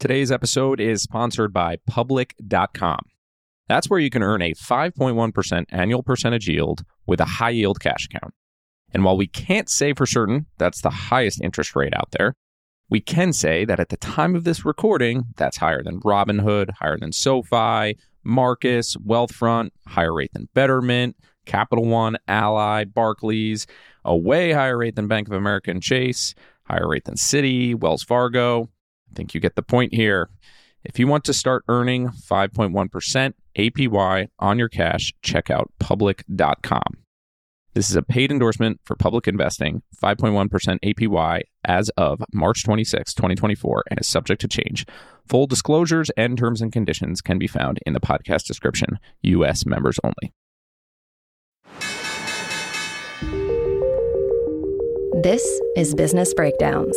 Today's episode is sponsored by Public.com. That's where you can earn a 5.1% annual percentage yield with a high yield cash account. And while we can't say for certain that's the highest interest rate out there, we can say that at the time of this recording, that's higher than Robinhood, higher than SoFi, Marcus, Wealthfront, higher rate than Betterment, Capital One, Ally, Barclays, a way higher rate than Bank of America and Chase, higher rate than Citi, Wells Fargo. I think you get the point here. If you want to start earning 5.1% APY on your cash, check out public.com. This is a paid endorsement for public investing, 5.1% APY as of March 26, 2024, and is subject to change. Full disclosures and terms and conditions can be found in the podcast description. U.S. members only. This is Business Breakdowns.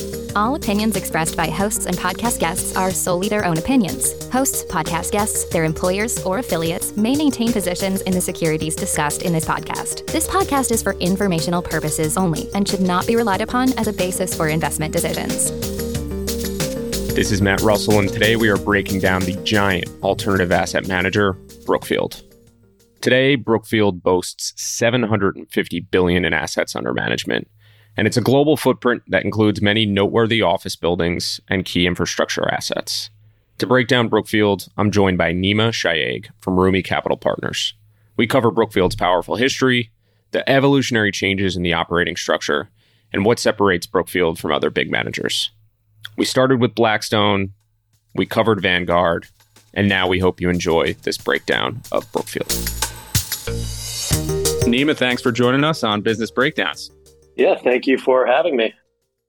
All opinions expressed by hosts and podcast guests are solely their own opinions. Hosts, podcast guests, their employers, or affiliates may maintain positions in the securities discussed in this podcast. This podcast is for informational purposes only and should not be relied upon as a basis for investment decisions. This is Matt Reustle, and today we are breaking down the giant alternative asset manager, Brookfield. Today, Brookfield boasts 750 billion in assets under management and it's a global footprint that includes many noteworthy office buildings and key infrastructure assets. To break down Brookfield, I'm joined by Nima Shayegh from Rumi Capital Partners. We cover Brookfield's powerful history, the evolutionary changes in the operating structure, and what separates Brookfield from other big managers. We started with Blackstone, we covered Vanguard, and now we hope you enjoy this breakdown of Brookfield. Nima, thanks for joining us on Business Breakdowns. Yeah, thank you for having me.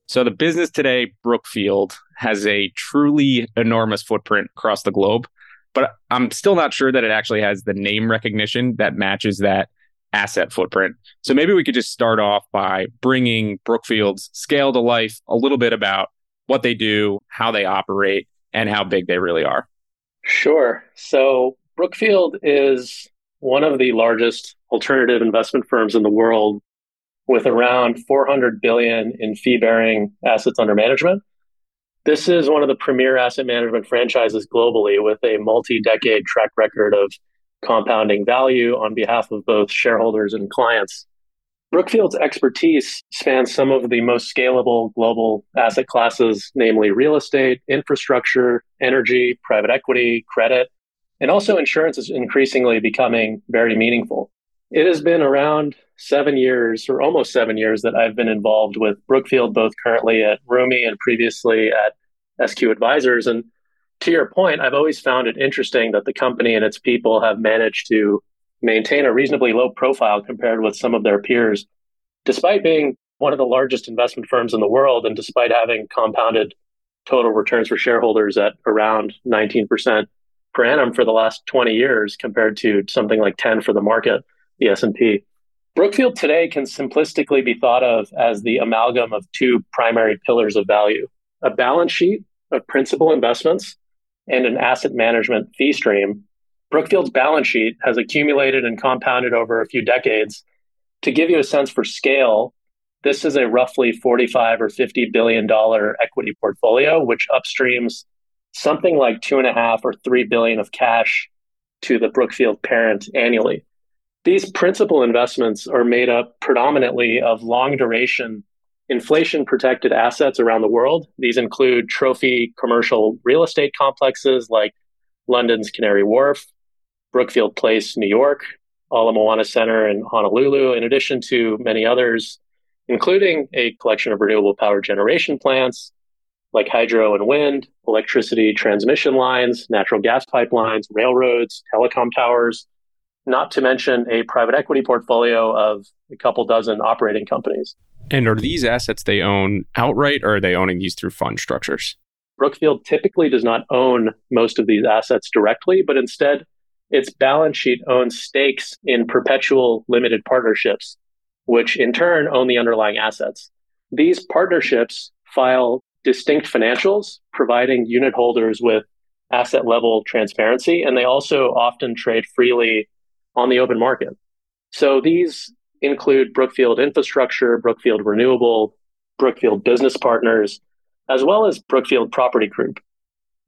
So, the business today, Brookfield, has a truly enormous footprint across the globe, but I'm still not sure that it actually has the name recognition that matches that asset footprint. So, maybe we could just start off by bringing Brookfield's scale to life a little bit about what they do, how they operate, and how big they really are. Sure. So, Brookfield is one of the largest alternative investment firms in the world with around 400 billion in fee-bearing assets under management. This is one of the premier asset management franchises globally with a multi-decade track record of compounding value on behalf of both shareholders and clients. Brookfield's expertise spans some of the most scalable global asset classes, namely real estate, infrastructure, energy, private equity, credit, and also insurance is increasingly becoming very meaningful. It has been around seven years or almost seven years that I've been involved with Brookfield, both currently at Rumi and previously at SQ Advisors. And to your point, I've always found it interesting that the company and its people have managed to maintain a reasonably low profile compared with some of their peers, despite being one of the largest investment firms in the world and despite having compounded total returns for shareholders at around 19% per annum for the last 20 years compared to something like 10 for the market the S&P. Brookfield today can simplistically be thought of as the amalgam of two primary pillars of value, a balance sheet of principal investments and an asset management fee stream. Brookfield's balance sheet has accumulated and compounded over a few decades. To give you a sense for scale, this is a roughly 45 or 50 billion dollar equity portfolio, which upstreams something like two and a half or three billion of cash to the Brookfield parent annually. These principal investments are made up predominantly of long duration, inflation protected assets around the world. These include trophy commercial real estate complexes like London's Canary Wharf, Brookfield Place, New York, Ala Moana Center in Honolulu, in addition to many others, including a collection of renewable power generation plants like hydro and wind, electricity transmission lines, natural gas pipelines, railroads, telecom towers, not to mention a private equity portfolio of a couple dozen operating companies. And are these assets they own outright or are they owning these through fund structures? Brookfield typically does not own most of these assets directly, but instead its balance sheet owns stakes in perpetual limited partnerships, which in turn own the underlying assets. These partnerships file distinct financials, providing unit holders with asset level transparency, and they also often trade freely on the open market. So these include Brookfield Infrastructure, Brookfield Renewable, Brookfield Business Partners, as well as Brookfield Property Group.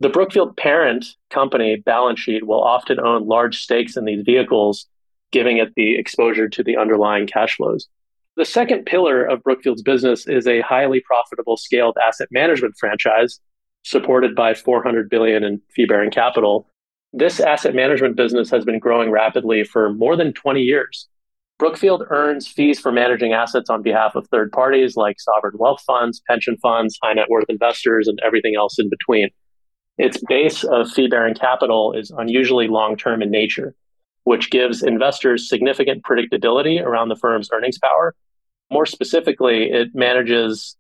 The Brookfield parent company balance sheet will often own large stakes in these vehicles, giving it the exposure to the underlying cash flows. The second pillar of Brookfield's business is a highly profitable scaled asset management franchise supported by 400 billion in fee-bearing capital. This asset management business has been growing rapidly for more than 20 years. Brookfield earns fees for managing assets on behalf of third parties like sovereign wealth funds, pension funds, high net worth investors, and everything else in between. Its base of fee bearing capital is unusually long term in nature, which gives investors significant predictability around the firm's earnings power. More specifically, it manages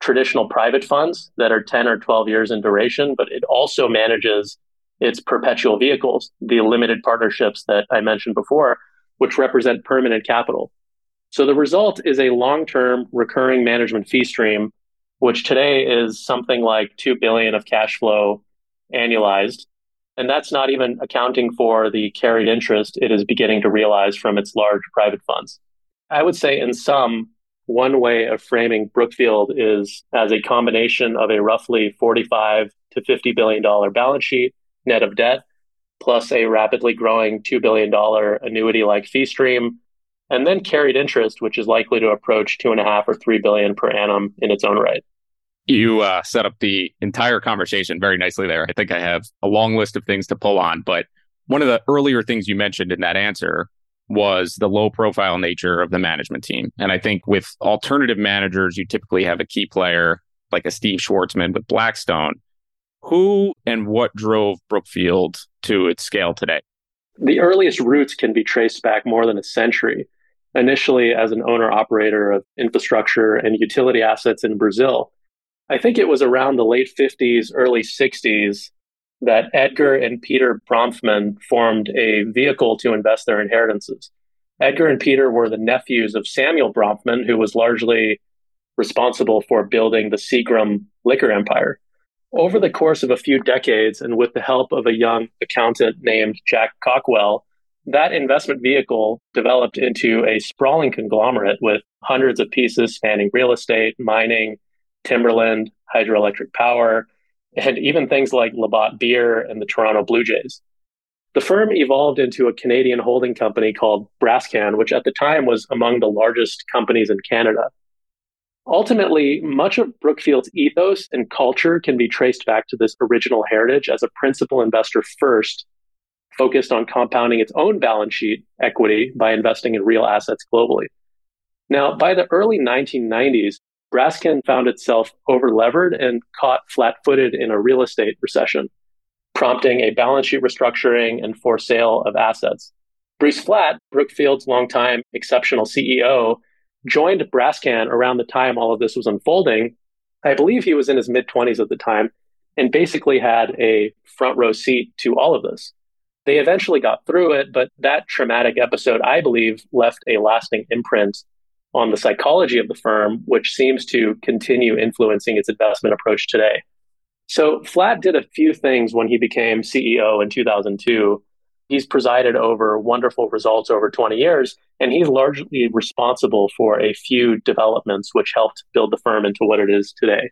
traditional private funds that are 10 or 12 years in duration, but it also manages its perpetual vehicles, the limited partnerships that I mentioned before, which represent permanent capital. So the result is a long term recurring management fee stream, which today is something like 2 billion of cash flow annualized. And that's not even accounting for the carried interest it is beginning to realize from its large private funds. I would say, in sum, one way of framing Brookfield is as a combination of a roughly 45 to 50 billion dollar balance sheet net of debt plus a rapidly growing $2 billion annuity like fee stream, and then carried interest, which is likely to approach two and a half or three billion per annum in its own right. You uh, set up the entire conversation very nicely there. I think I have a long list of things to pull on, but one of the earlier things you mentioned in that answer was the low profile nature of the management team. And I think with alternative managers, you typically have a key player like a Steve Schwarzman with Blackstone who and what drove Brookfield to its scale today? The earliest roots can be traced back more than a century, initially as an owner operator of infrastructure and utility assets in Brazil. I think it was around the late 50s, early 60s that Edgar and Peter Bronfman formed a vehicle to invest their inheritances. Edgar and Peter were the nephews of Samuel Bronfman, who was largely responsible for building the Seagram liquor empire. Over the course of a few decades, and with the help of a young accountant named Jack Cockwell, that investment vehicle developed into a sprawling conglomerate with hundreds of pieces spanning real estate, mining, timberland, hydroelectric power, and even things like Labatt Beer and the Toronto Blue Jays. The firm evolved into a Canadian holding company called Brascan, which at the time was among the largest companies in Canada. Ultimately, much of Brookfield's ethos and culture can be traced back to this original heritage as a principal investor first, focused on compounding its own balance sheet equity by investing in real assets globally. Now, by the early 1990s, Brascan found itself overlevered and caught flat footed in a real estate recession, prompting a balance sheet restructuring and for sale of assets. Bruce Flatt, Brookfield's longtime exceptional CEO, joined Brascan around the time all of this was unfolding. I believe he was in his mid 20s at the time and basically had a front row seat to all of this. They eventually got through it, but that traumatic episode, I believe, left a lasting imprint on the psychology of the firm, which seems to continue influencing its investment approach today. So, Flatt did a few things when he became CEO in 2002 He's presided over wonderful results over 20 years, and he's largely responsible for a few developments which helped build the firm into what it is today.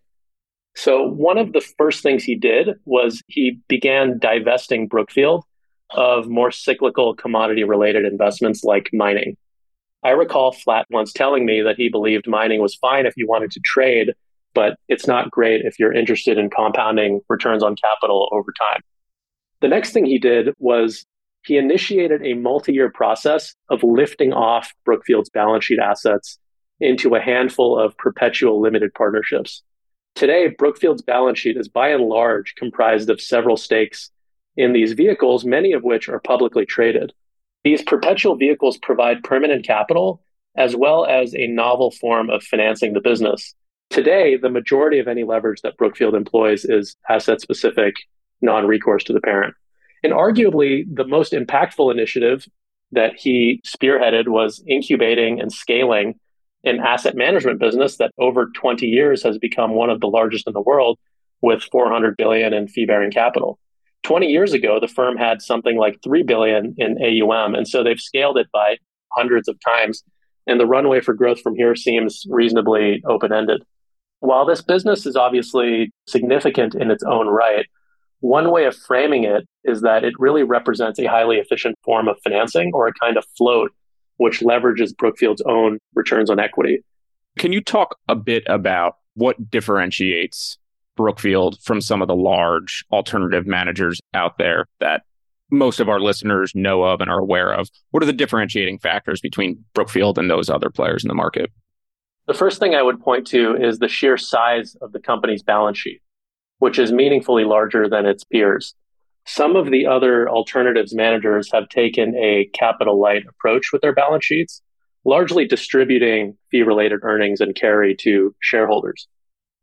So, one of the first things he did was he began divesting Brookfield of more cyclical commodity related investments like mining. I recall Flatt once telling me that he believed mining was fine if you wanted to trade, but it's not great if you're interested in compounding returns on capital over time. The next thing he did was he initiated a multi year process of lifting off Brookfield's balance sheet assets into a handful of perpetual limited partnerships. Today, Brookfield's balance sheet is by and large comprised of several stakes in these vehicles, many of which are publicly traded. These perpetual vehicles provide permanent capital as well as a novel form of financing the business. Today, the majority of any leverage that Brookfield employs is asset specific, non recourse to the parent. And arguably, the most impactful initiative that he spearheaded was incubating and scaling an asset management business that over 20 years has become one of the largest in the world with 400 billion in fee bearing capital. 20 years ago, the firm had something like 3 billion in AUM. And so they've scaled it by hundreds of times. And the runway for growth from here seems reasonably open ended. While this business is obviously significant in its own right, one way of framing it is that it really represents a highly efficient form of financing or a kind of float, which leverages Brookfield's own returns on equity. Can you talk a bit about what differentiates Brookfield from some of the large alternative managers out there that most of our listeners know of and are aware of? What are the differentiating factors between Brookfield and those other players in the market? The first thing I would point to is the sheer size of the company's balance sheet, which is meaningfully larger than its peers. Some of the other alternatives managers have taken a capital light approach with their balance sheets, largely distributing fee related earnings and carry to shareholders.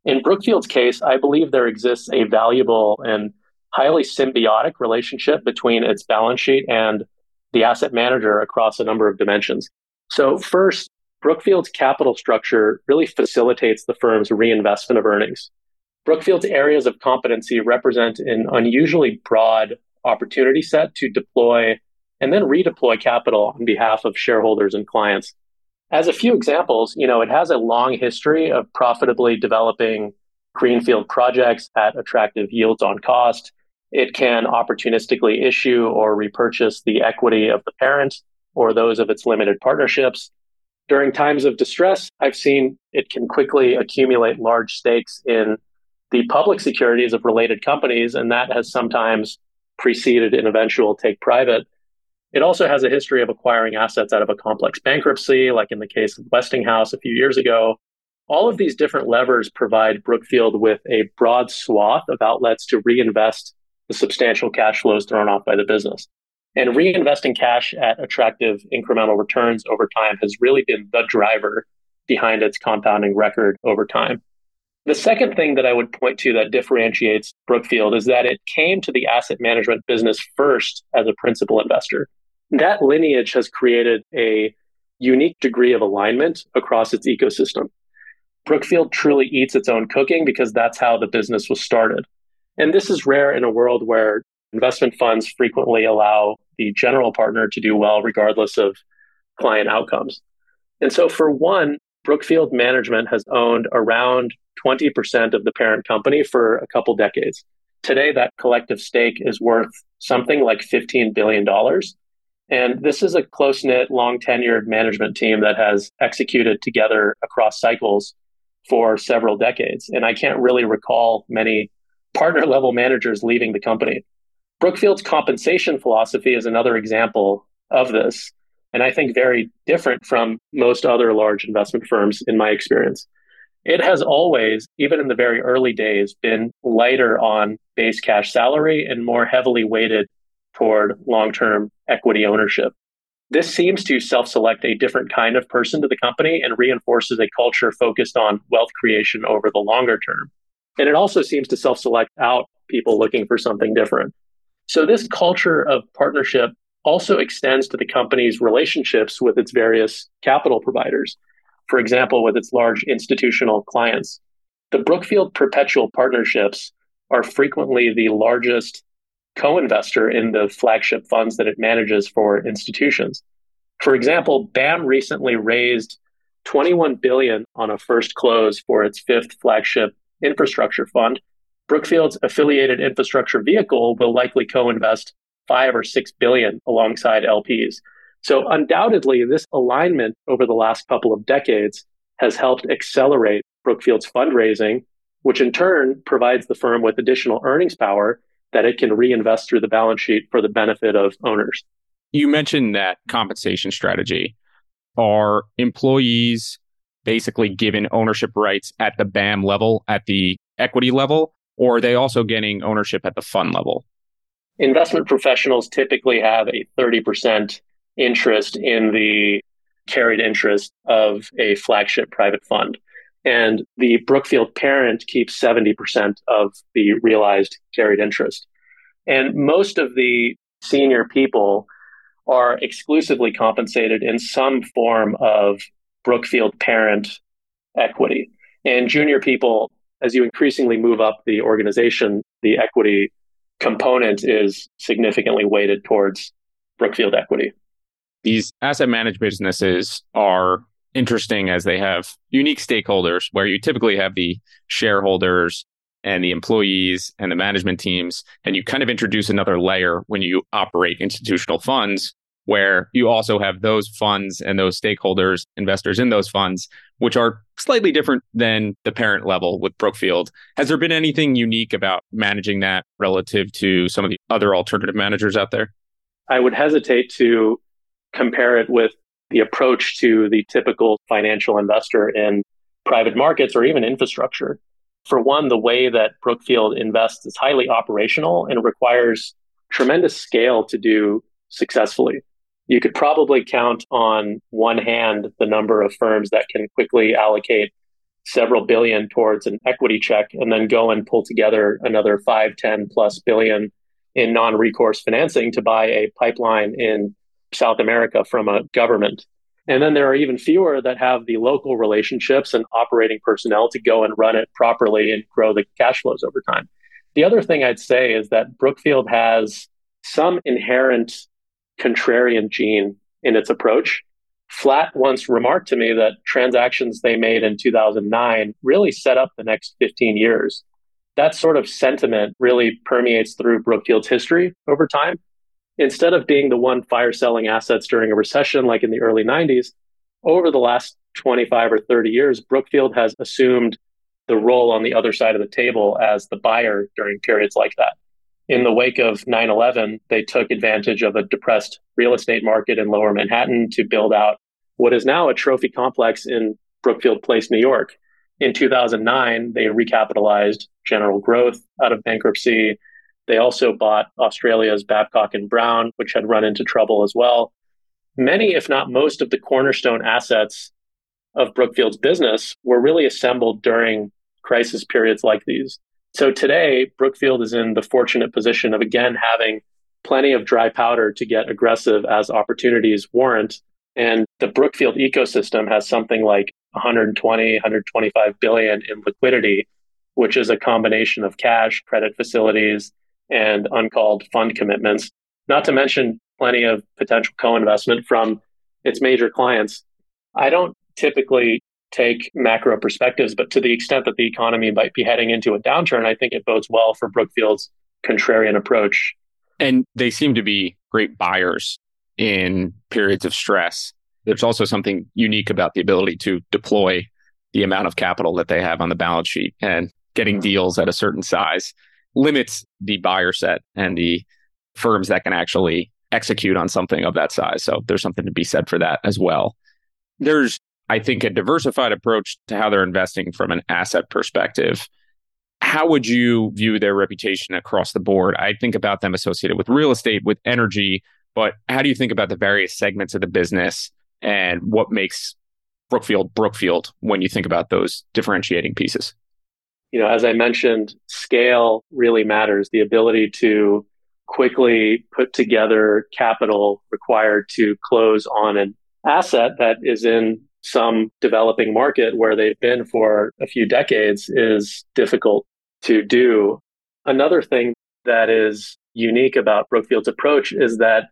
In Brookfield's case, I believe there exists a valuable and highly symbiotic relationship between its balance sheet and the asset manager across a number of dimensions. So, first, Brookfield's capital structure really facilitates the firm's reinvestment of earnings. Brookfield's areas of competency represent an unusually broad opportunity set to deploy and then redeploy capital on behalf of shareholders and clients. As a few examples, you know, it has a long history of profitably developing greenfield projects at attractive yields on cost. It can opportunistically issue or repurchase the equity of the parent or those of its limited partnerships during times of distress, I've seen it can quickly accumulate large stakes in the public securities of related companies, and that has sometimes preceded an eventual take private. It also has a history of acquiring assets out of a complex bankruptcy, like in the case of Westinghouse a few years ago. All of these different levers provide Brookfield with a broad swath of outlets to reinvest the substantial cash flows thrown off by the business. And reinvesting cash at attractive incremental returns over time has really been the driver behind its compounding record over time. The second thing that I would point to that differentiates Brookfield is that it came to the asset management business first as a principal investor. That lineage has created a unique degree of alignment across its ecosystem. Brookfield truly eats its own cooking because that's how the business was started. And this is rare in a world where investment funds frequently allow the general partner to do well regardless of client outcomes. And so, for one, Brookfield Management has owned around 20% of the parent company for a couple decades. Today, that collective stake is worth something like $15 billion. And this is a close knit, long tenured management team that has executed together across cycles for several decades. And I can't really recall many partner level managers leaving the company. Brookfield's compensation philosophy is another example of this, and I think very different from most other large investment firms in my experience. It has always, even in the very early days, been lighter on base cash salary and more heavily weighted toward long term equity ownership. This seems to self select a different kind of person to the company and reinforces a culture focused on wealth creation over the longer term. And it also seems to self select out people looking for something different. So this culture of partnership also extends to the company's relationships with its various capital providers. For example, with its large institutional clients. The Brookfield Perpetual Partnerships are frequently the largest co investor in the flagship funds that it manages for institutions. For example, BAM recently raised 21 billion on a first close for its fifth flagship infrastructure fund, Brookfield's affiliated infrastructure vehicle will likely co-invest five or six billion alongside LPs. So undoubtedly, this alignment over the last couple of decades has helped accelerate Brookfield's fundraising, which in turn provides the firm with additional earnings power that it can reinvest through the balance sheet for the benefit of owners. You mentioned that compensation strategy. Are employees basically given ownership rights at the BAM level, at the equity level? or are they also getting ownership at the fund level? Investment professionals typically have a 30% interest in the carried interest of a flagship private fund. And the Brookfield parent keeps 70% of the realized carried interest. And most of the senior people are exclusively compensated in some form of Brookfield parent equity. And junior people, as you increasingly move up the organization, the equity component is significantly weighted towards Brookfield equity. These asset managed businesses are interesting as they have unique stakeholders where you typically have the shareholders and the employees and the management teams. And you kind of introduce another layer when you operate institutional funds where you also have those funds and those stakeholders, investors in those funds, which are slightly different than the parent level with Brookfield. Has there been anything unique about managing that relative to some of the other alternative managers out there? I would hesitate to compare it with the approach to the typical financial investor in private markets or even infrastructure. For one, the way that Brookfield invests is highly operational and requires tremendous scale to do successfully. You could probably count on one hand the number of firms that can quickly allocate several billion towards an equity check and then go and pull together another five, 10 plus billion in non recourse financing to buy a pipeline in South America from a government. And then there are even fewer that have the local relationships and operating personnel to go and run it properly and grow the cash flows over time. The other thing I'd say is that Brookfield has some inherent contrarian gene in its approach. Flatt once remarked to me that transactions they made in 2009 really set up the next 15 years. That sort of sentiment really permeates through Brookfield's history over time instead of being the one fire selling assets during a recession like in the early 90s, over the last 25 or 30 years, Brookfield has assumed the role on the other side of the table as the buyer during periods like that. In the wake of 9 11, they took advantage of a depressed real estate market in lower Manhattan to build out what is now a trophy complex in Brookfield Place, New York. In 2009, they recapitalized General Growth out of bankruptcy they also bought Australia's Babcock and Brown, which had run into trouble as well. Many, if not most, of the cornerstone assets of Brookfield's business were really assembled during crisis periods like these. So today, Brookfield is in the fortunate position of again having plenty of dry powder to get aggressive as opportunities warrant. And the Brookfield ecosystem has something like 120, 125 billion in liquidity, which is a combination of cash, credit facilities, and uncalled fund commitments, not to mention plenty of potential co investment from its major clients. I don't typically take macro perspectives, but to the extent that the economy might be heading into a downturn, I think it bodes well for Brookfield's contrarian approach. And they seem to be great buyers in periods of stress. There's also something unique about the ability to deploy the amount of capital that they have on the balance sheet and getting hmm. deals at a certain size limits the buyer set and the firms that can actually execute on something of that size. So there's something to be said for that as well. There's, I think, a diversified approach to how they're investing from an asset perspective. How would you view their reputation across the board? I think about them associated with real estate, with energy, but how do you think about the various segments of the business and what makes Brookfield Brookfield when you think about those differentiating pieces? you know, as I mentioned, scale really matters. The ability to quickly put together capital required to close on an asset that is in some developing market where they've been for a few decades is difficult to do. Another thing that is unique about Brookfield's approach is that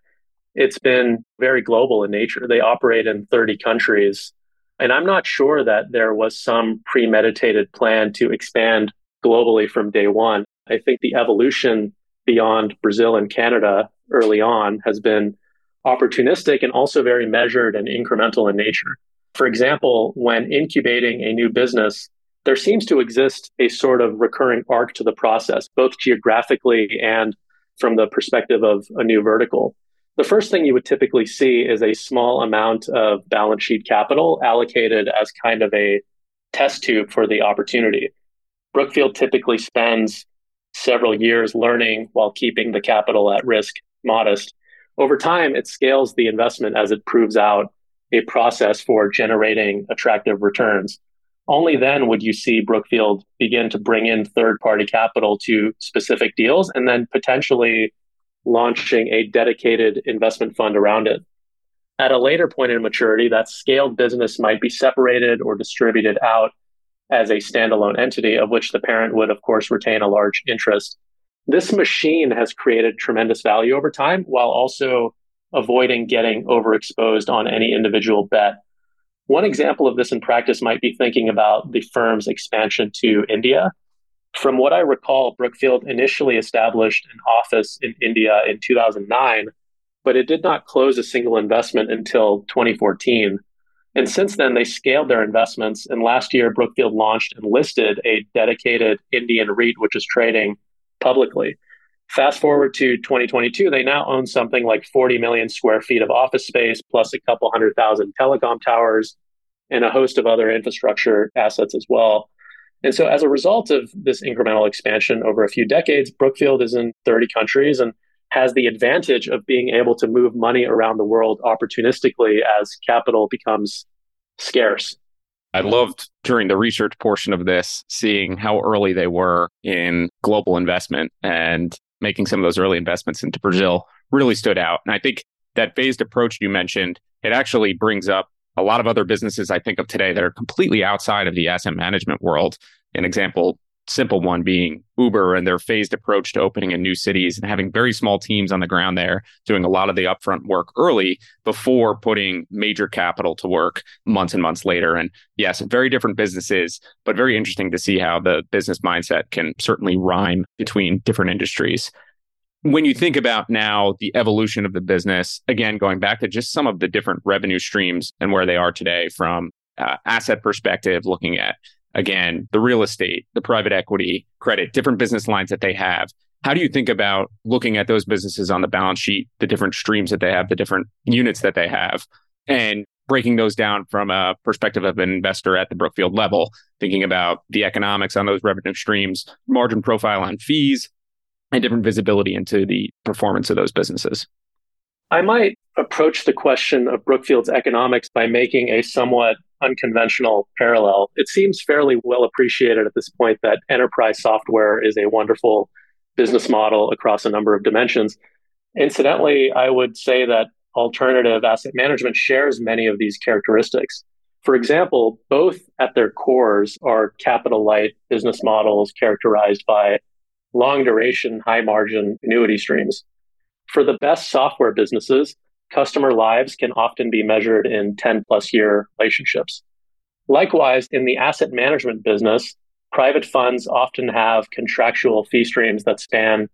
it's been very global in nature. They operate in 30 countries and I'm not sure that there was some premeditated plan to expand globally from day one. I think the evolution beyond Brazil and Canada early on has been opportunistic and also very measured and incremental in nature. For example, when incubating a new business, there seems to exist a sort of recurring arc to the process, both geographically and from the perspective of a new vertical the first thing you would typically see is a small amount of balance sheet capital allocated as kind of a test tube for the opportunity. Brookfield typically spends several years learning while keeping the capital at risk modest. Over time, it scales the investment as it proves out a process for generating attractive returns. only then would you see Brookfield begin to bring in third party capital to specific deals and then potentially launching a dedicated investment fund around it. At a later point in maturity, that scaled business might be separated or distributed out as a standalone entity, of which the parent would, of course, retain a large interest. This machine has created tremendous value over time while also avoiding getting overexposed on any individual bet. One example of this in practice might be thinking about the firm's expansion to India. From what I recall, Brookfield initially established an office in India in 2009, but it did not close a single investment until 2014. And since then, they scaled their investments. And last year, Brookfield launched and listed a dedicated Indian REIT, which is trading publicly. Fast forward to 2022, they now own something like 40 million square feet of office space, plus a couple hundred thousand telecom towers, and a host of other infrastructure assets as well. And so, as a result of this incremental expansion over a few decades, Brookfield is in 30 countries and has the advantage of being able to move money around the world opportunistically as capital becomes scarce. I loved during the research portion of this seeing how early they were in global investment and making some of those early investments into Brazil really stood out. And I think that phased approach you mentioned, it actually brings up a lot of other businesses I think of today that are completely outside of the asset management world. An example simple one being Uber and their phased approach to opening in new cities and having very small teams on the ground there, doing a lot of the upfront work early before putting major capital to work months and months later. And yes, very different businesses, but very interesting to see how the business mindset can certainly rhyme between different industries. When you think about now the evolution of the business, again, going back to just some of the different revenue streams and where they are today from uh, asset perspective, looking at again, the real estate, the private equity, credit, different business lines that they have. How do you think about looking at those businesses on the balance sheet, the different streams that they have, the different units that they have, and breaking those down from a perspective of an investor at the Brookfield level, thinking about the economics on those revenue streams, margin profile on fees, and different visibility into the performance of those businesses? I might approach the question of Brookfield's economics by making a somewhat unconventional parallel. It seems fairly well appreciated at this point that enterprise software is a wonderful business model across a number of dimensions. Incidentally, I would say that alternative asset management shares many of these characteristics. For example, both at their cores are capital light business models characterized by long duration, high margin annuity streams. For the best software businesses, customer lives can often be measured in 10 plus year relationships. Likewise, in the asset management business, private funds often have contractual fee streams that span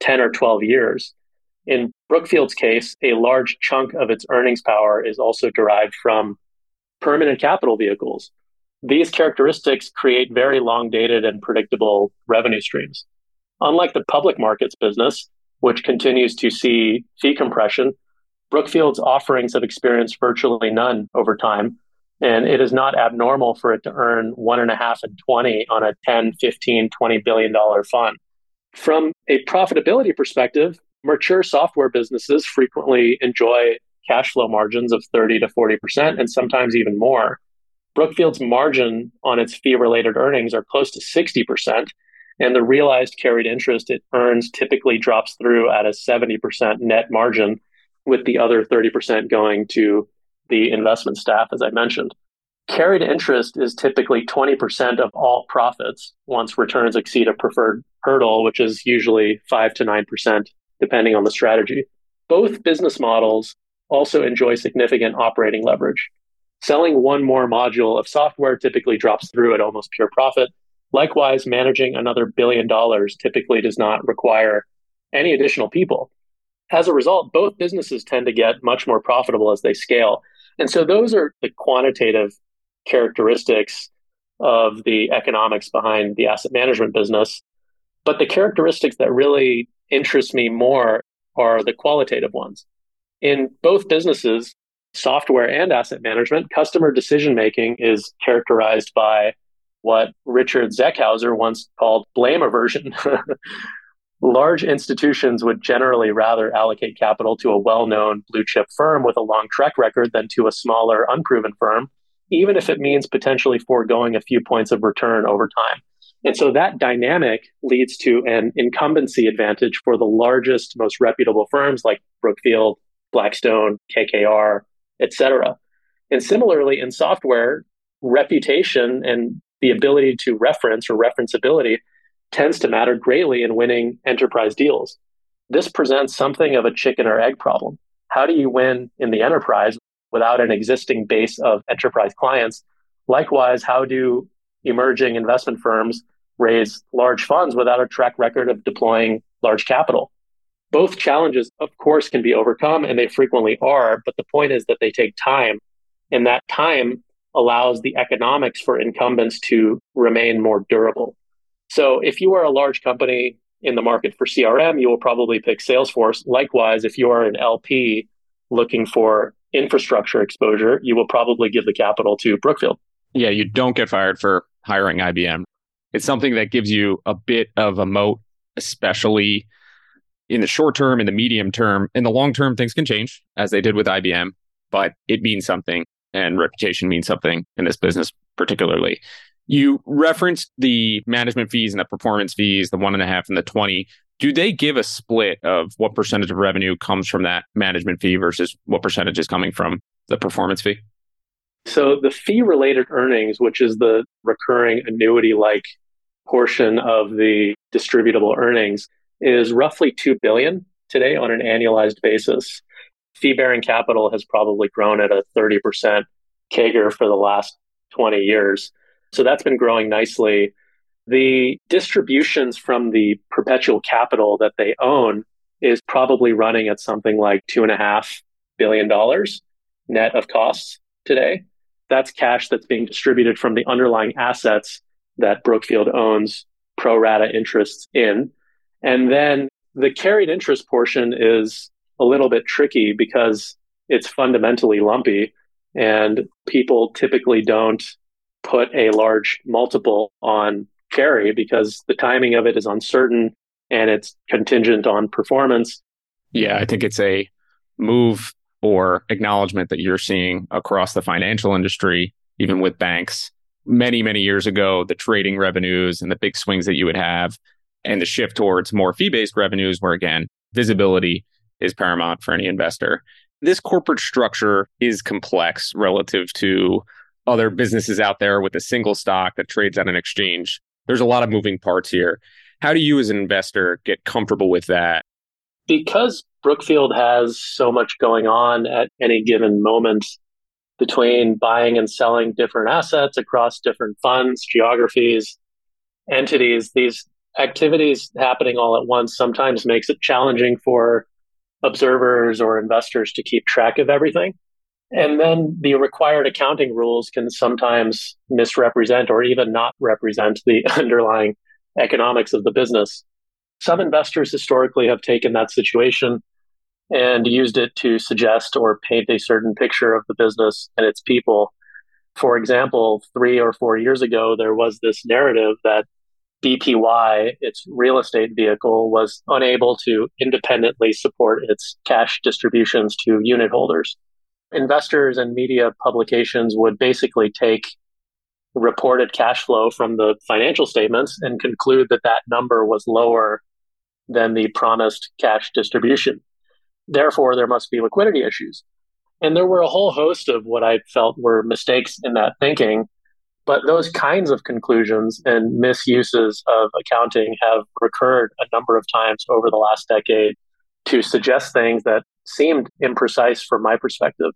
10 or 12 years. In Brookfield's case, a large chunk of its earnings power is also derived from permanent capital vehicles. These characteristics create very long dated and predictable revenue streams. Unlike the public markets business, which continues to see fee compression. Brookfield's offerings have experienced virtually none over time. And it is not abnormal for it to earn one and a half and 20 on a 10, 15, 20 billion dollar fund. From a profitability perspective, mature software businesses frequently enjoy cash flow margins of 30 to 40% and sometimes even more. Brookfield's margin on its fee related earnings are close to 60%, and the realized carried interest it earns typically drops through at a 70% net margin, with the other 30% going to the investment staff, as I mentioned. Carried interest is typically 20% of all profits once returns exceed a preferred hurdle, which is usually 5 to 9%, depending on the strategy. Both business models also enjoy significant operating leverage. Selling one more module of software typically drops through at almost pure profit, Likewise, managing another billion dollars typically does not require any additional people. As a result, both businesses tend to get much more profitable as they scale. And so those are the quantitative characteristics of the economics behind the asset management business. But the characteristics that really interest me more are the qualitative ones. In both businesses, software and asset management, customer decision making is characterized by what Richard Zeckhauser once called blame aversion. Large institutions would generally rather allocate capital to a well known blue chip firm with a long track record than to a smaller, unproven firm. even if it means potentially foregoing a few points of return over time. And so that dynamic leads to an incumbency advantage for the largest, most reputable firms like Brookfield, Blackstone, KKR, et cetera. And similarly, in software, reputation and the ability to reference or referenceability tends to matter greatly in winning enterprise deals. This presents something of a chicken or egg problem. How do you win in the enterprise without an existing base of enterprise clients? Likewise, how do emerging investment firms raise large funds without a track record of deploying large capital? Both challenges, of course, can be overcome, and they frequently are. But the point is that they take time, and that time allows the economics for incumbents to remain more durable. So if you are a large company in the market for CRM, you will probably pick Salesforce. Likewise, if you are an LP looking for infrastructure exposure, you will probably give the capital to Brookfield. Yeah, you don't get fired for hiring IBM. It's something that gives you a bit of a moat, especially in the short term, in the medium term. In the long term, things can change, as they did with IBM, but it means something and reputation means something in this business, particularly. You referenced the management fees and the performance fees, the one and a half and the 20. Do they give a split of what percentage of revenue comes from that management fee versus what percentage is coming from the performance fee? So the fee related earnings, which is the recurring annuity like portion of the distributable earnings, is roughly 2 billion today on an annualized basis. Fee bearing capital has probably grown at a 30% CAGR for the last 20 years. So that's been growing nicely. The distributions from the perpetual capital that they own is probably running at something like two and a half billion dollars net of costs today. That's cash that's being distributed from the underlying assets that Brookfield owns pro rata interests in. And then the carried interest portion is a little bit tricky because it's fundamentally lumpy and people typically don't put a large multiple on carry because the timing of it is uncertain and it's contingent on performance. Yeah, I think it's a move or acknowledgement that you're seeing across the financial industry, even with banks. Many, many years ago, the trading revenues and the big swings that you would have, and the shift towards more fee based revenues, where again, visibility is paramount for any investor. This corporate structure is complex relative to other businesses out there with a single stock that trades on an exchange. There's a lot of moving parts here. How do you, as an investor, get comfortable with that? Because Brookfield has so much going on at any given moment between buying and selling different assets across different funds, geographies, entities, these activities happening all at once sometimes makes it challenging for observers or investors to keep track of everything. And then the required accounting rules can sometimes misrepresent or even not represent the underlying economics of the business. Some investors historically have taken that situation and used it to suggest or paint a certain picture of the business and its people. For example, three or four years ago, there was this narrative that BPY, its real estate vehicle, was unable to independently support its cash distributions to unit holders. Investors and media publications would basically take reported cash flow from the financial statements and conclude that that number was lower than the promised cash distribution. Therefore, there must be liquidity issues. And there were a whole host of what I felt were mistakes in that thinking but those kinds of conclusions and misuses of accounting have recurred a number of times over the last decade to suggest things that seemed imprecise from my perspective.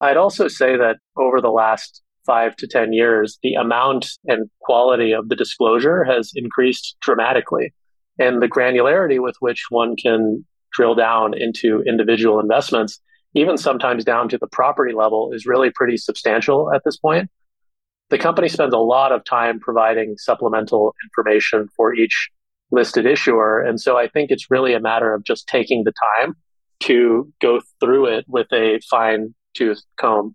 I'd also say that over the last five to 10 years, the amount and quality of the disclosure has increased dramatically. And the granularity with which one can drill down into individual investments, even sometimes down to the property level, is really pretty substantial at this point the company spends a lot of time providing supplemental information for each listed issuer. And so I think it's really a matter of just taking the time to go through it with a fine tooth comb.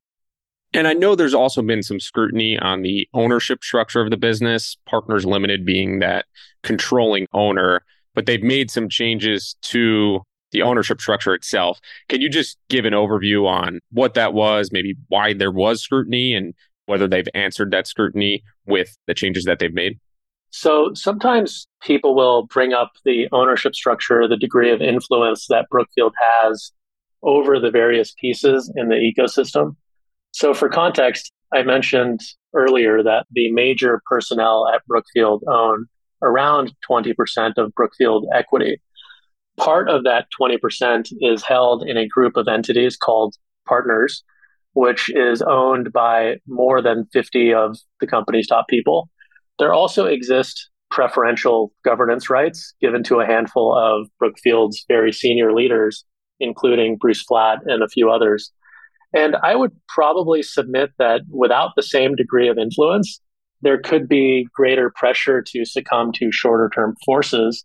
And I know there's also been some scrutiny on the ownership structure of the business, Partners Limited being that controlling owner, but they've made some changes to the ownership structure itself. Can you just give an overview on what that was, maybe why there was scrutiny and whether they've answered that scrutiny with the changes that they've made? So sometimes people will bring up the ownership structure, the degree of influence that Brookfield has over the various pieces in the ecosystem. So for context, I mentioned earlier that the major personnel at Brookfield own around 20% of Brookfield equity. Part of that 20% is held in a group of entities called partners, which is owned by more than 50 of the company's top people. There also exist preferential governance rights given to a handful of Brookfield's very senior leaders, including Bruce Flatt and a few others. And I would probably submit that without the same degree of influence, there could be greater pressure to succumb to shorter term forces.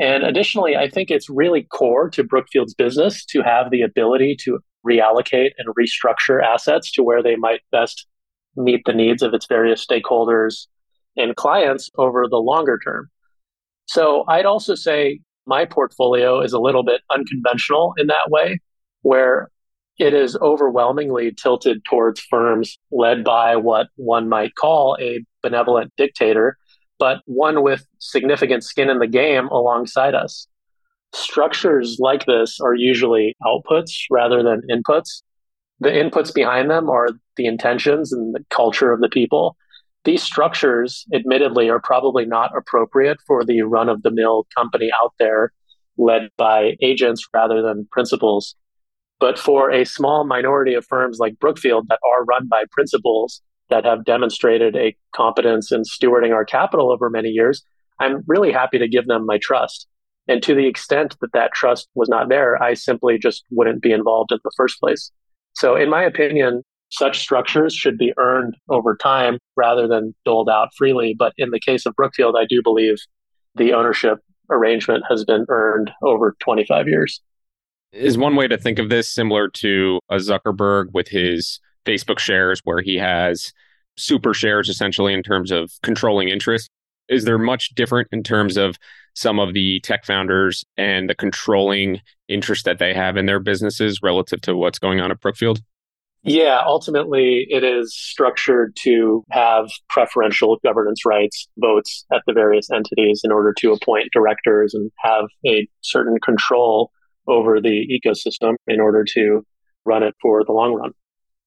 And additionally, I think it's really core to Brookfield's business to have the ability to reallocate and restructure assets to where they might best meet the needs of its various stakeholders and clients over the longer term. So I'd also say my portfolio is a little bit unconventional in that way, where it is overwhelmingly tilted towards firms led by what one might call a benevolent dictator, but one with significant skin in the game alongside us. Structures like this are usually outputs rather than inputs. The inputs behind them are the intentions and the culture of the people. These structures, admittedly, are probably not appropriate for the run of the mill company out there led by agents rather than principals. But for a small minority of firms like Brookfield that are run by principals that have demonstrated a competence in stewarding our capital over many years, I'm really happy to give them my trust. And to the extent that that trust was not there, I simply just wouldn't be involved in the first place. So, in my opinion, such structures should be earned over time rather than doled out freely. But in the case of Brookfield, I do believe the ownership arrangement has been earned over 25 years. Is one way to think of this similar to a Zuckerberg with his Facebook shares, where he has super shares essentially in terms of controlling interest? Is there much different in terms of some of the tech founders and the controlling interest that they have in their businesses relative to what's going on at Brookfield? Yeah, ultimately, it is structured to have preferential governance rights, votes at the various entities in order to appoint directors and have a certain control over the ecosystem in order to run it for the long run.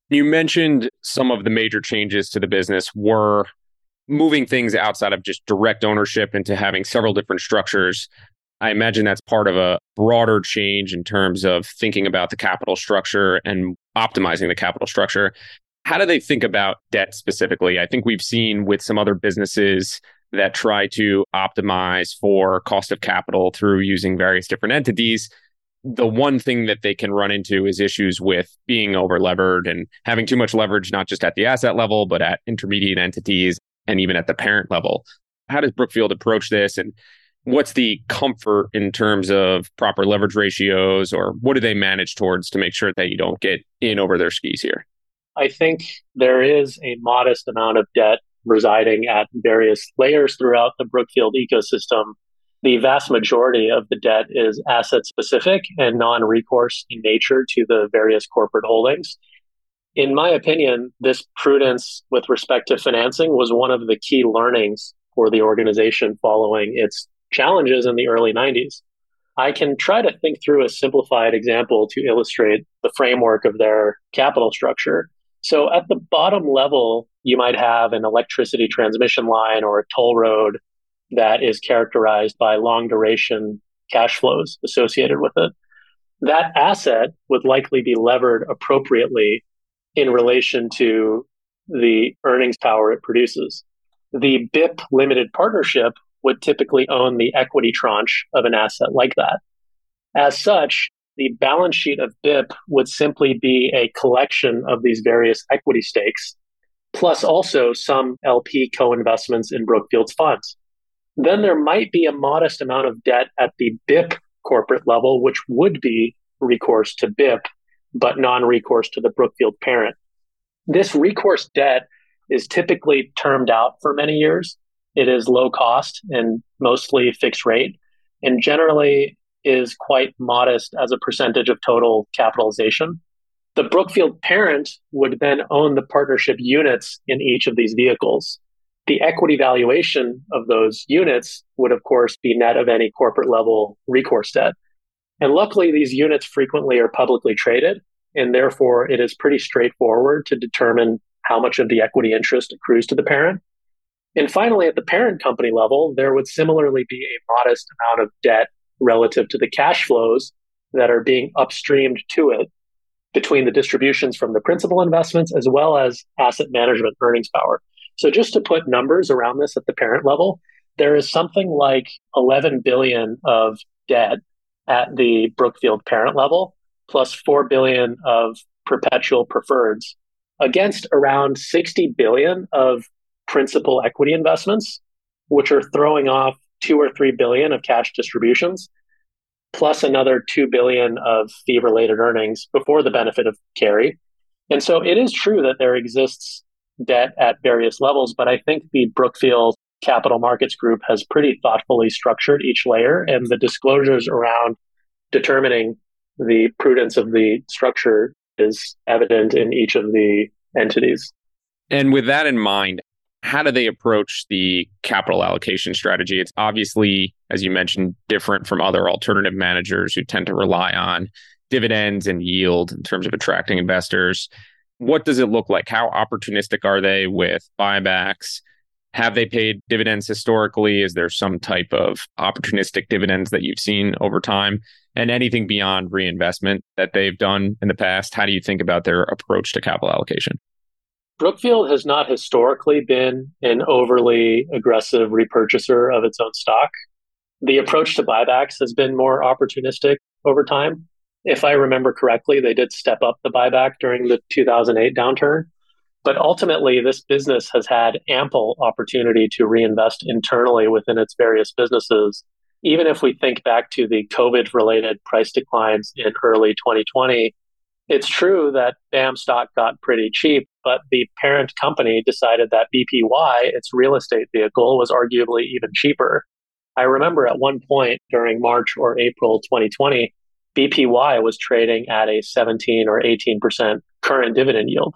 You mentioned some of the major changes to the business were moving things outside of just direct ownership into having several different structures. I imagine that's part of a broader change in terms of thinking about the capital structure and optimizing the capital structure. How do they think about debt specifically? I think we've seen with some other businesses that try to optimize for cost of capital through using various different entities. The one thing that they can run into is issues with being over levered and having too much leverage, not just at the asset level, but at intermediate entities and even at the parent level. How does Brookfield approach this? And what's the comfort in terms of proper leverage ratios or what do they manage towards to make sure that you don't get in over their skis here? I think there is a modest amount of debt residing at various layers throughout the Brookfield ecosystem. The vast majority of the debt is asset specific and non recourse in nature to the various corporate holdings. In my opinion, this prudence with respect to financing was one of the key learnings for the organization following its challenges in the early 90s. I can try to think through a simplified example to illustrate the framework of their capital structure. So at the bottom level, you might have an electricity transmission line or a toll road that is characterized by long duration cash flows associated with it. That asset would likely be levered appropriately in relation to the earnings power it produces. The BIP limited partnership would typically own the equity tranche of an asset like that. As such, the balance sheet of BIP would simply be a collection of these various equity stakes, plus also some LP co investments in Brookfield's funds. Then there might be a modest amount of debt at the BIP corporate level, which would be recourse to BIP, but non recourse to the Brookfield parent. This recourse debt is typically termed out for many years it is low cost and mostly fixed rate, and generally is quite modest as a percentage of total capitalization. The Brookfield parent would then own the partnership units in each of these vehicles. The equity valuation of those units would, of course, be net of any corporate level recourse debt. And luckily, these units frequently are publicly traded, and therefore it is pretty straightforward to determine how much of the equity interest accrues to the parent. And finally, at the parent company level, there would similarly be a modest amount of debt relative to the cash flows that are being upstreamed to it between the distributions from the principal investments as well as asset management earnings power. So just to put numbers around this at the parent level, there is something like 11 billion of debt at the Brookfield parent level, plus 4 billion of perpetual preferreds against around 60 billion of principal equity investments, which are throwing off two or three billion of cash distributions, plus another two billion of fee related earnings before the benefit of carry. And so it is true that there exists debt at various levels, but I think the Brookfield Capital Markets Group has pretty thoughtfully structured each layer, and the disclosures around determining the prudence of the structure is evident in each of the entities. And with that in mind, how do they approach the capital allocation strategy? It's obviously, as you mentioned, different from other alternative managers who tend to rely on dividends and yield in terms of attracting investors. What does it look like? How opportunistic are they with buybacks? Have they paid dividends historically? Is there some type of opportunistic dividends that you've seen over time? And anything beyond reinvestment that they've done in the past? How do you think about their approach to capital allocation? Brookfield has not historically been an overly aggressive repurchaser of its own stock. The approach to buybacks has been more opportunistic over time. If I remember correctly, they did step up the buyback during the 2008 downturn. But ultimately, this business has had ample opportunity to reinvest internally within its various businesses. Even if we think back to the COVID related price declines in early 2020, it's true that BAM stock got pretty cheap, but the parent company decided that BPY, its real estate vehicle, was arguably even cheaper. I remember at one point during March or April 2020, BPY was trading at a 17 or 18% current dividend yield.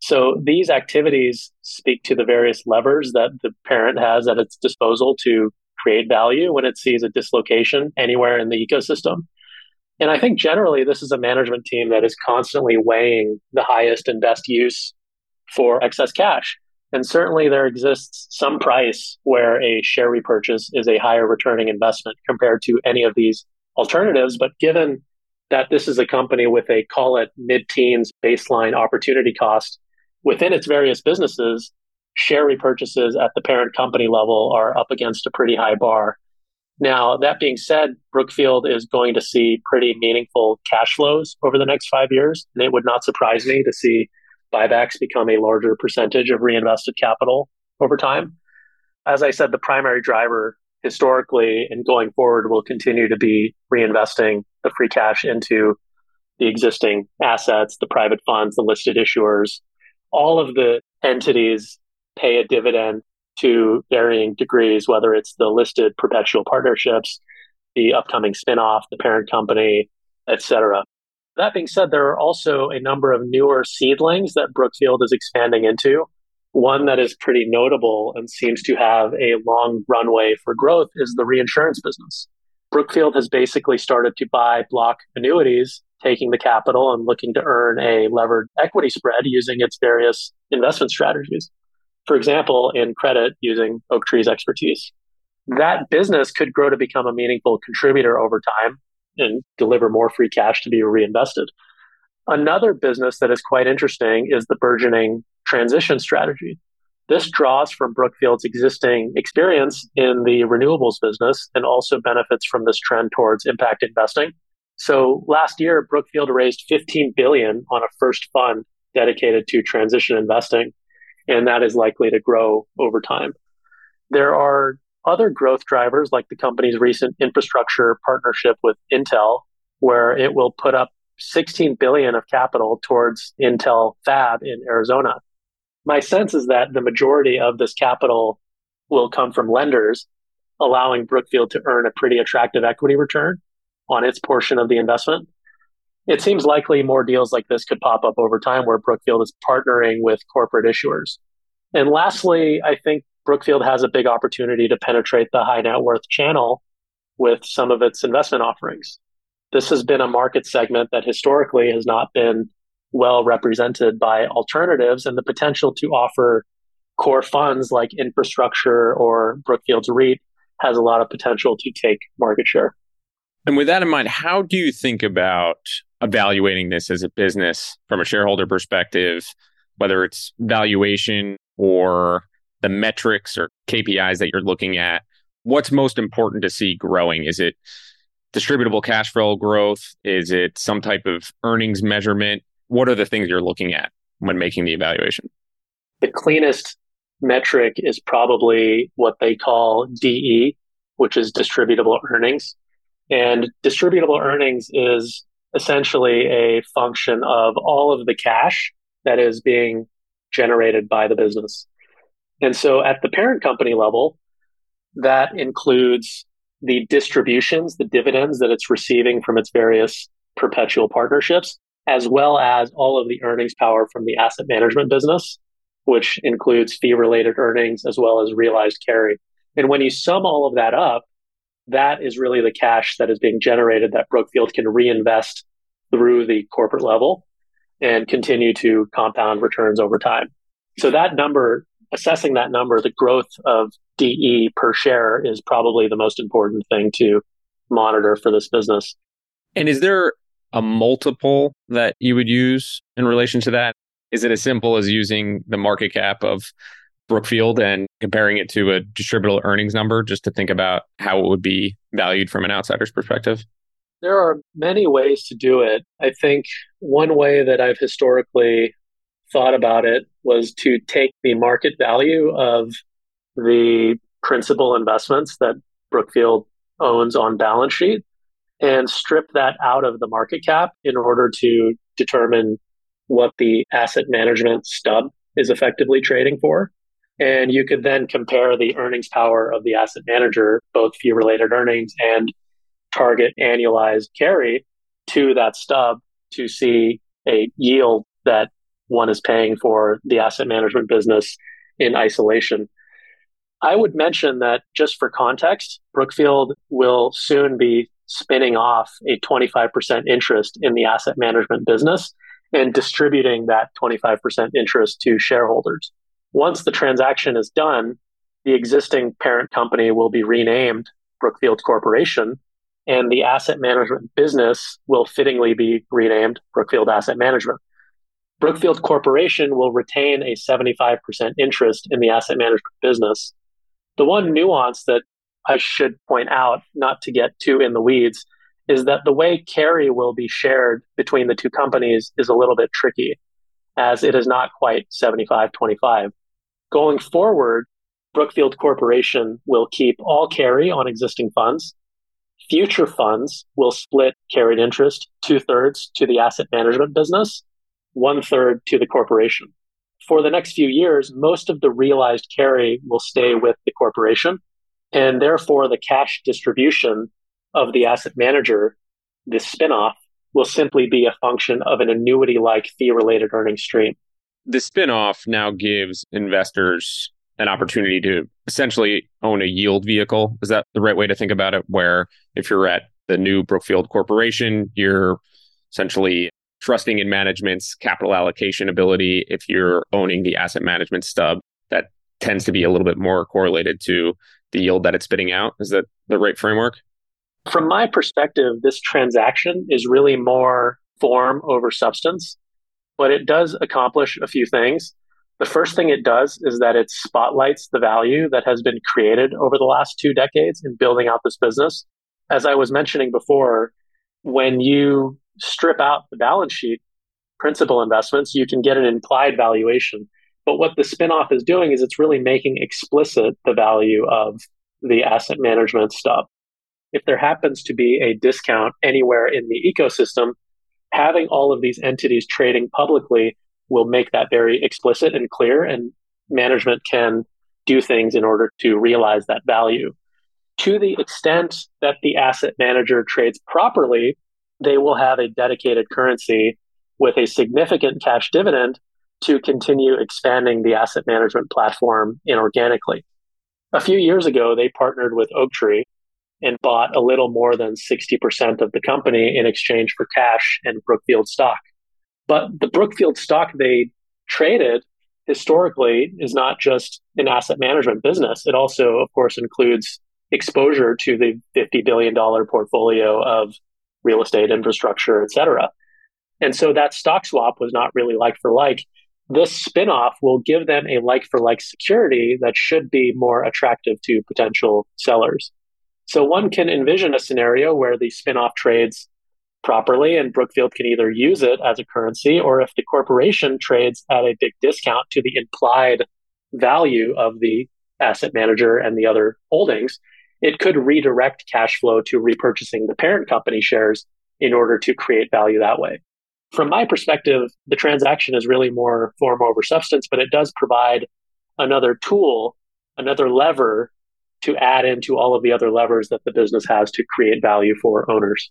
So these activities speak to the various levers that the parent has at its disposal to create value when it sees a dislocation anywhere in the ecosystem. And I think generally this is a management team that is constantly weighing the highest and best use for excess cash. And certainly there exists some price where a share repurchase is a higher returning investment compared to any of these alternatives. But given that this is a company with a call it mid teens baseline opportunity cost within its various businesses, share repurchases at the parent company level are up against a pretty high bar. Now, that being said, Brookfield is going to see pretty meaningful cash flows over the next five years. And it would not surprise me to see buybacks become a larger percentage of reinvested capital over time. As I said, the primary driver historically and going forward will continue to be reinvesting the free cash into the existing assets, the private funds, the listed issuers. All of the entities pay a dividend to varying degrees, whether it's the listed perpetual partnerships, the upcoming spinoff, the parent company, etc. That being said, there are also a number of newer seedlings that Brookfield is expanding into. One that is pretty notable and seems to have a long runway for growth is the reinsurance business. Brookfield has basically started to buy block annuities, taking the capital and looking to earn a levered equity spread using its various investment strategies for example, in credit using Oaktree's expertise. That business could grow to become a meaningful contributor over time and deliver more free cash to be reinvested. Another business that is quite interesting is the burgeoning transition strategy. This draws from Brookfield's existing experience in the renewables business and also benefits from this trend towards impact investing. So last year, Brookfield raised 15 billion on a first fund dedicated to transition investing and that is likely to grow over time. There are other growth drivers like the company's recent infrastructure partnership with Intel, where it will put up 16 billion of capital towards Intel fab in Arizona. My sense is that the majority of this capital will come from lenders, allowing Brookfield to earn a pretty attractive equity return on its portion of the investment. It seems likely more deals like this could pop up over time where Brookfield is partnering with corporate issuers. And lastly, I think Brookfield has a big opportunity to penetrate the high net worth channel with some of its investment offerings. This has been a market segment that historically has not been well represented by alternatives, and the potential to offer core funds like infrastructure or Brookfield's REIT has a lot of potential to take market share. And with that in mind, how do you think about evaluating this as a business from a shareholder perspective, whether it's valuation or the metrics or KPIs that you're looking at? What's most important to see growing? Is it distributable cash flow growth? Is it some type of earnings measurement? What are the things you're looking at when making the evaluation? The cleanest metric is probably what they call DE, which is distributable earnings. And distributable earnings is essentially a function of all of the cash that is being generated by the business. And so at the parent company level, that includes the distributions, the dividends that it's receiving from its various perpetual partnerships, as well as all of the earnings power from the asset management business, which includes fee related earnings as well as realized carry. And when you sum all of that up, that is really the cash that is being generated that Brookfield can reinvest through the corporate level and continue to compound returns over time. So that number, assessing that number, the growth of DE per share is probably the most important thing to monitor for this business. And is there a multiple that you would use in relation to that? Is it as simple as using the market cap of Brookfield and comparing it to a distributable earnings number just to think about how it would be valued from an outsider's perspective? There are many ways to do it. I think one way that I've historically thought about it was to take the market value of the principal investments that Brookfield owns on balance sheet and strip that out of the market cap in order to determine what the asset management stub is effectively trading for. And you could then compare the earnings power of the asset manager, both fee related earnings and target annualized carry to that stub to see a yield that one is paying for the asset management business in isolation. I would mention that just for context, Brookfield will soon be spinning off a 25% interest in the asset management business and distributing that 25% interest to shareholders. Once the transaction is done, the existing parent company will be renamed Brookfield Corporation, and the asset management business will fittingly be renamed Brookfield Asset Management. Brookfield Corporation will retain a 75% interest in the asset management business. The one nuance that I should point out, not to get too in the weeds, is that the way carry will be shared between the two companies is a little bit tricky, as it is not quite 75 25. Going forward, Brookfield Corporation will keep all carry on existing funds. Future funds will split carried interest two thirds to the asset management business, one third to the corporation. For the next few years, most of the realized carry will stay with the corporation, and therefore the cash distribution of the asset manager, this spinoff, will simply be a function of an annuity like fee related earning stream the spinoff now gives investors an opportunity to essentially own a yield vehicle. Is that the right way to think about it? Where if you're at the new Brookfield Corporation, you're essentially trusting in management's capital allocation ability. If you're owning the asset management stub, that tends to be a little bit more correlated to the yield that it's spitting out. Is that the right framework? From my perspective, this transaction is really more form over substance but it does accomplish a few things. The first thing it does is that it spotlights the value that has been created over the last two decades in building out this business. As I was mentioning before, when you strip out the balance sheet principal investments, you can get an implied valuation. But what the spinoff is doing is it's really making explicit the value of the asset management stuff. If there happens to be a discount anywhere in the ecosystem, having all of these entities trading publicly will make that very explicit and clear, and management can do things in order to realize that value. To the extent that the asset manager trades properly, they will have a dedicated currency with a significant cash dividend to continue expanding the asset management platform inorganically. A few years ago, they partnered with Oaktree and bought a little more than 60% of the company in exchange for cash and Brookfield stock. But the Brookfield stock they traded historically is not just an asset management business. It also, of course, includes exposure to the $50 billion portfolio of real estate infrastructure, et cetera. And so that stock swap was not really like for like. This spinoff will give them a like for like security that should be more attractive to potential sellers. So one can envision a scenario where the spinoff trades properly and Brookfield can either use it as a currency or if the corporation trades at a big discount to the implied value of the asset manager and the other holdings, it could redirect cash flow to repurchasing the parent company shares in order to create value that way. From my perspective, the transaction is really more form over substance, but it does provide another tool, another lever to add into all of the other levers that the business has to create value for owners.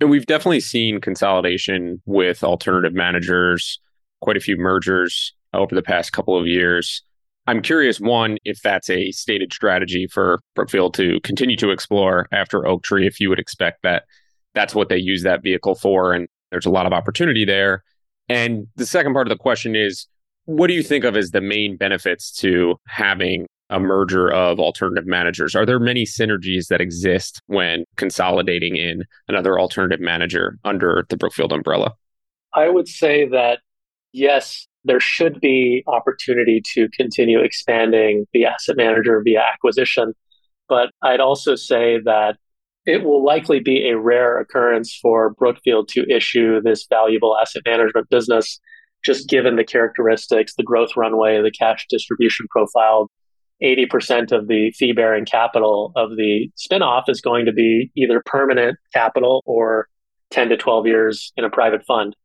And we've definitely seen consolidation with alternative managers, quite a few mergers over the past couple of years. I'm curious, one, if that's a stated strategy for Brookfield to continue to explore after Oaktree, if you would expect that that's what they use that vehicle for, and there's a lot of opportunity there. And the second part of the question is, what do you think of as the main benefits to having a merger of alternative managers? Are there many synergies that exist when consolidating in another alternative manager under the Brookfield umbrella? I would say that yes, there should be opportunity to continue expanding the asset manager via acquisition. But I'd also say that it will likely be a rare occurrence for Brookfield to issue this valuable asset management business, just given the characteristics, the growth runway, the cash distribution profile. 80% of the fee bearing capital of the spinoff is going to be either permanent capital or 10 to 12 years in a private fund.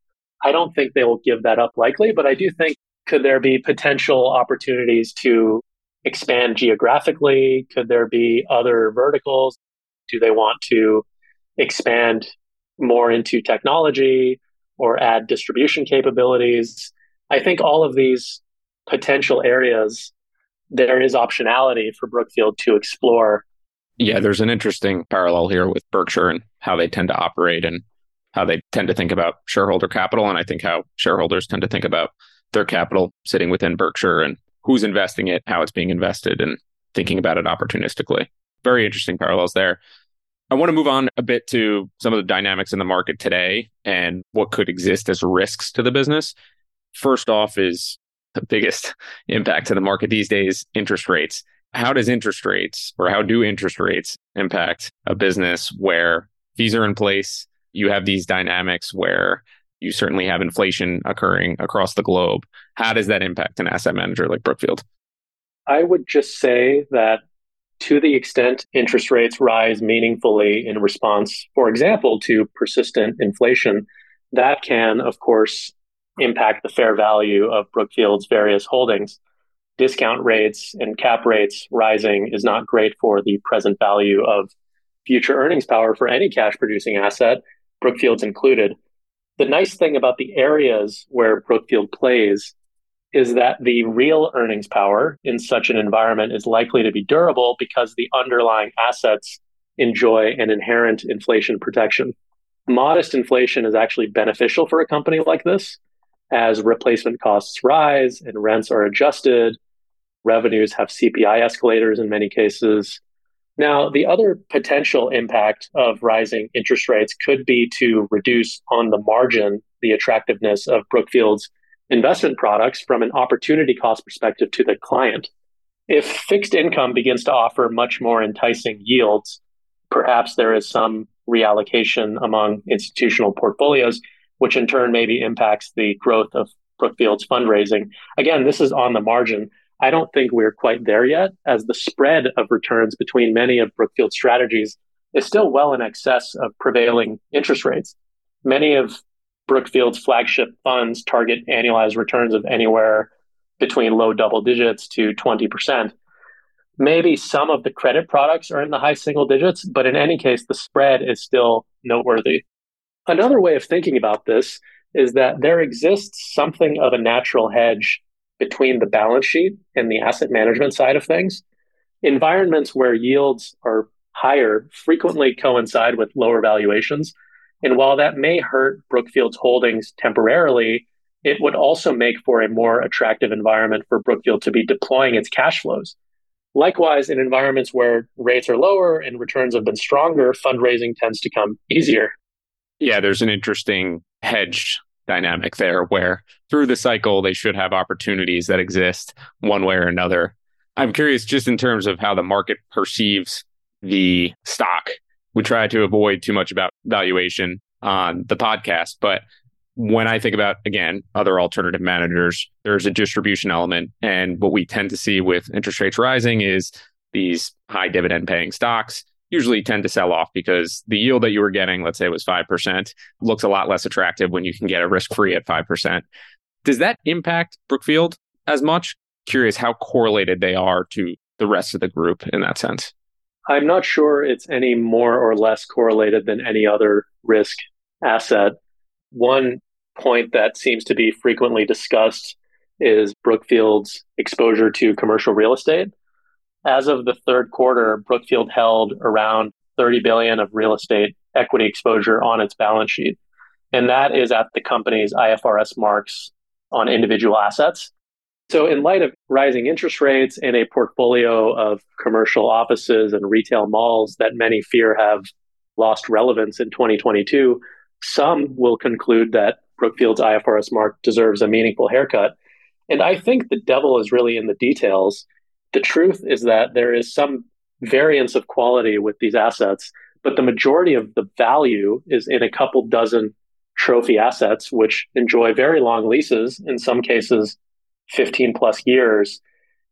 I don't think they will give that up likely, but I do think could there be potential opportunities to expand geographically? Could there be other verticals? Do they want to expand more into technology or add distribution capabilities? I think all of these potential areas, there is optionality for Brookfield to explore. Yeah, there's an interesting parallel here with Berkshire and how they tend to operate and how they tend to think about shareholder capital. And I think how shareholders tend to think about their capital sitting within Berkshire and who's investing it, how it's being invested, and thinking about it opportunistically. Very interesting parallels there. I want to move on a bit to some of the dynamics in the market today and what could exist as risks to the business. First off, is the biggest impact to the market these days interest rates. How does interest rates or how do interest rates impact a business where fees are in place? You have these dynamics where you certainly have inflation occurring across the globe. How does that impact an asset manager like Brookfield? I would just say that to the extent interest rates rise meaningfully in response, for example, to persistent inflation, that can, of course, impact the fair value of Brookfield's various holdings. Discount rates and cap rates rising is not great for the present value of future earnings power for any cash producing asset, Brookfield's included. The nice thing about the areas where Brookfield plays is that the real earnings power in such an environment is likely to be durable because the underlying assets enjoy an inherent inflation protection. Modest inflation is actually beneficial for a company like this as replacement costs rise and rents are adjusted. Revenues have CPI escalators in many cases. Now, the other potential impact of rising interest rates could be to reduce on the margin the attractiveness of Brookfield's investment products from an opportunity cost perspective to the client. If fixed income begins to offer much more enticing yields, perhaps there is some reallocation among institutional portfolios, which in turn maybe impacts the growth of Brookfield's fundraising. Again, this is on the margin. I don't think we're quite there yet, as the spread of returns between many of Brookfield's strategies is still well in excess of prevailing interest rates. Many of Brookfield's flagship funds target annualized returns of anywhere between low double digits to 20%. Maybe some of the credit products are in the high single digits, but in any case, the spread is still noteworthy. Another way of thinking about this is that there exists something of a natural hedge between the balance sheet and the asset management side of things. Environments where yields are higher frequently coincide with lower valuations. And while that may hurt Brookfield's holdings temporarily, it would also make for a more attractive environment for Brookfield to be deploying its cash flows. Likewise, in environments where rates are lower and returns have been stronger, fundraising tends to come easier. Yeah, there's an interesting hedge dynamic there where through the cycle, they should have opportunities that exist one way or another. I'm curious just in terms of how the market perceives the stock. We try to avoid too much about valuation on the podcast, but when I think about, again, other alternative managers, there's a distribution element. And what we tend to see with interest rates rising is these high dividend paying stocks usually tend to sell off because the yield that you were getting, let's say it was 5%, looks a lot less attractive when you can get a risk free at 5%. Does that impact Brookfield as much? Curious how correlated they are to the rest of the group in that sense. I'm not sure it's any more or less correlated than any other risk asset. One point that seems to be frequently discussed is Brookfield's exposure to commercial real estate. As of the third quarter, Brookfield held around 30 billion of real estate equity exposure on its balance sheet. And that is at the company's IFRS marks on individual assets. So, in light of rising interest rates and a portfolio of commercial offices and retail malls that many fear have lost relevance in 2022, some will conclude that Brookfield's IFRS mark deserves a meaningful haircut. And I think the devil is really in the details. The truth is that there is some variance of quality with these assets, but the majority of the value is in a couple dozen trophy assets, which enjoy very long leases, in some cases, 15 plus years.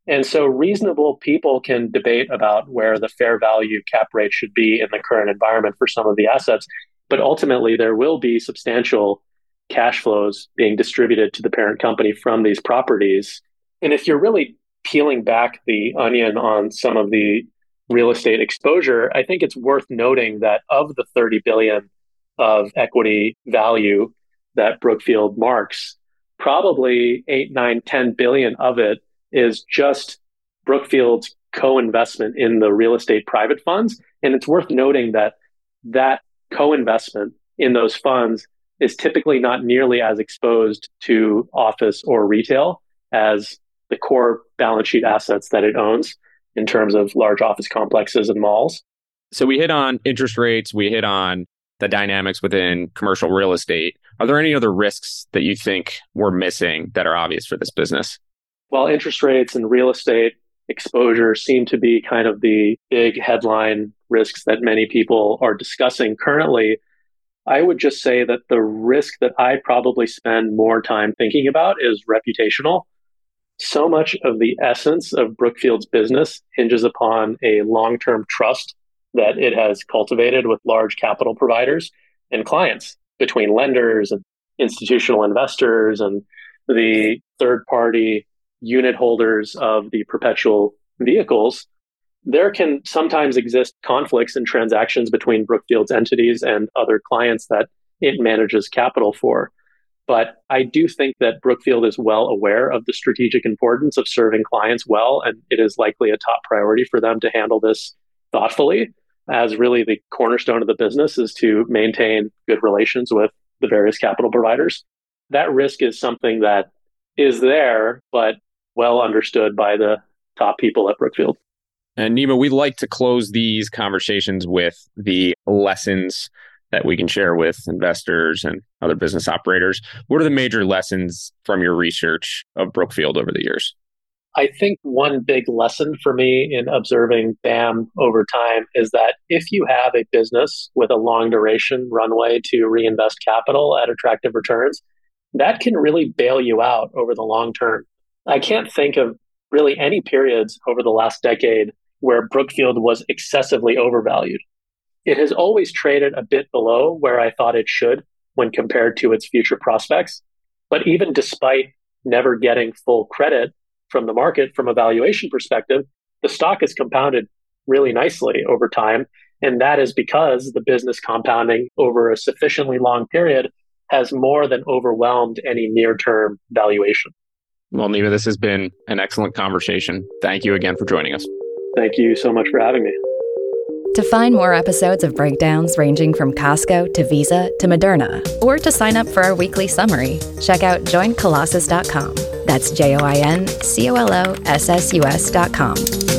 And so reasonable people can debate about where the fair value cap rate should be in the current environment for some of the assets. But ultimately, there will be substantial cash flows being distributed to the parent company from these properties. And if you're really peeling back the onion on some of the real estate exposure, I think it's worth noting that of the 30 billion of equity value that Brookfield marks, probably 8, 9, 10 billion of it is just Brookfield's co-investment in the real estate private funds. And it's worth noting that that co-investment in those funds is typically not nearly as exposed to office or retail as the core balance sheet assets that it owns in terms of large office complexes and malls. So we hit on interest rates, we hit on the dynamics within commercial real estate. Are there any other risks that you think we're missing that are obvious for this business? Well, interest rates and real estate exposure seem to be kind of the big headline risks that many people are discussing currently. I would just say that the risk that I probably spend more time thinking about is reputational. So much of the essence of Brookfield's business hinges upon a long term trust that it has cultivated with large capital providers and clients between lenders and institutional investors and the third party unit holders of the perpetual vehicles there can sometimes exist conflicts and transactions between Brookfield's entities and other clients that it manages capital for. But I do think that Brookfield is well aware of the strategic importance of serving clients well, and it is likely a top priority for them to handle this thoughtfully, as really the cornerstone of the business is to maintain good relations with the various capital providers. That risk is something that is there, but well understood by the top people at Brookfield. And Nima, we like to close these conversations with the lessons that we can share with investors and other business operators. What are the major lessons from your research of Brookfield over the years? I think one big lesson for me in observing BAM over time is that if you have a business with a long duration runway to reinvest capital at attractive returns, that can really bail you out over the long term. I can't think of really any periods over the last decade where Brookfield was excessively overvalued. It has always traded a bit below where I thought it should when compared to its future prospects. But even despite never getting full credit from the market from a valuation perspective, the stock has compounded really nicely over time. And that is because the business compounding over a sufficiently long period has more than overwhelmed any near term valuation. Well, Nima, this has been an excellent conversation. Thank you again for joining us. Thank you so much for having me. To find more episodes of breakdowns ranging from Costco to Visa to Moderna, or to sign up for our weekly summary, check out joincolossus.com. That's J O I N C O L O S S U S.com.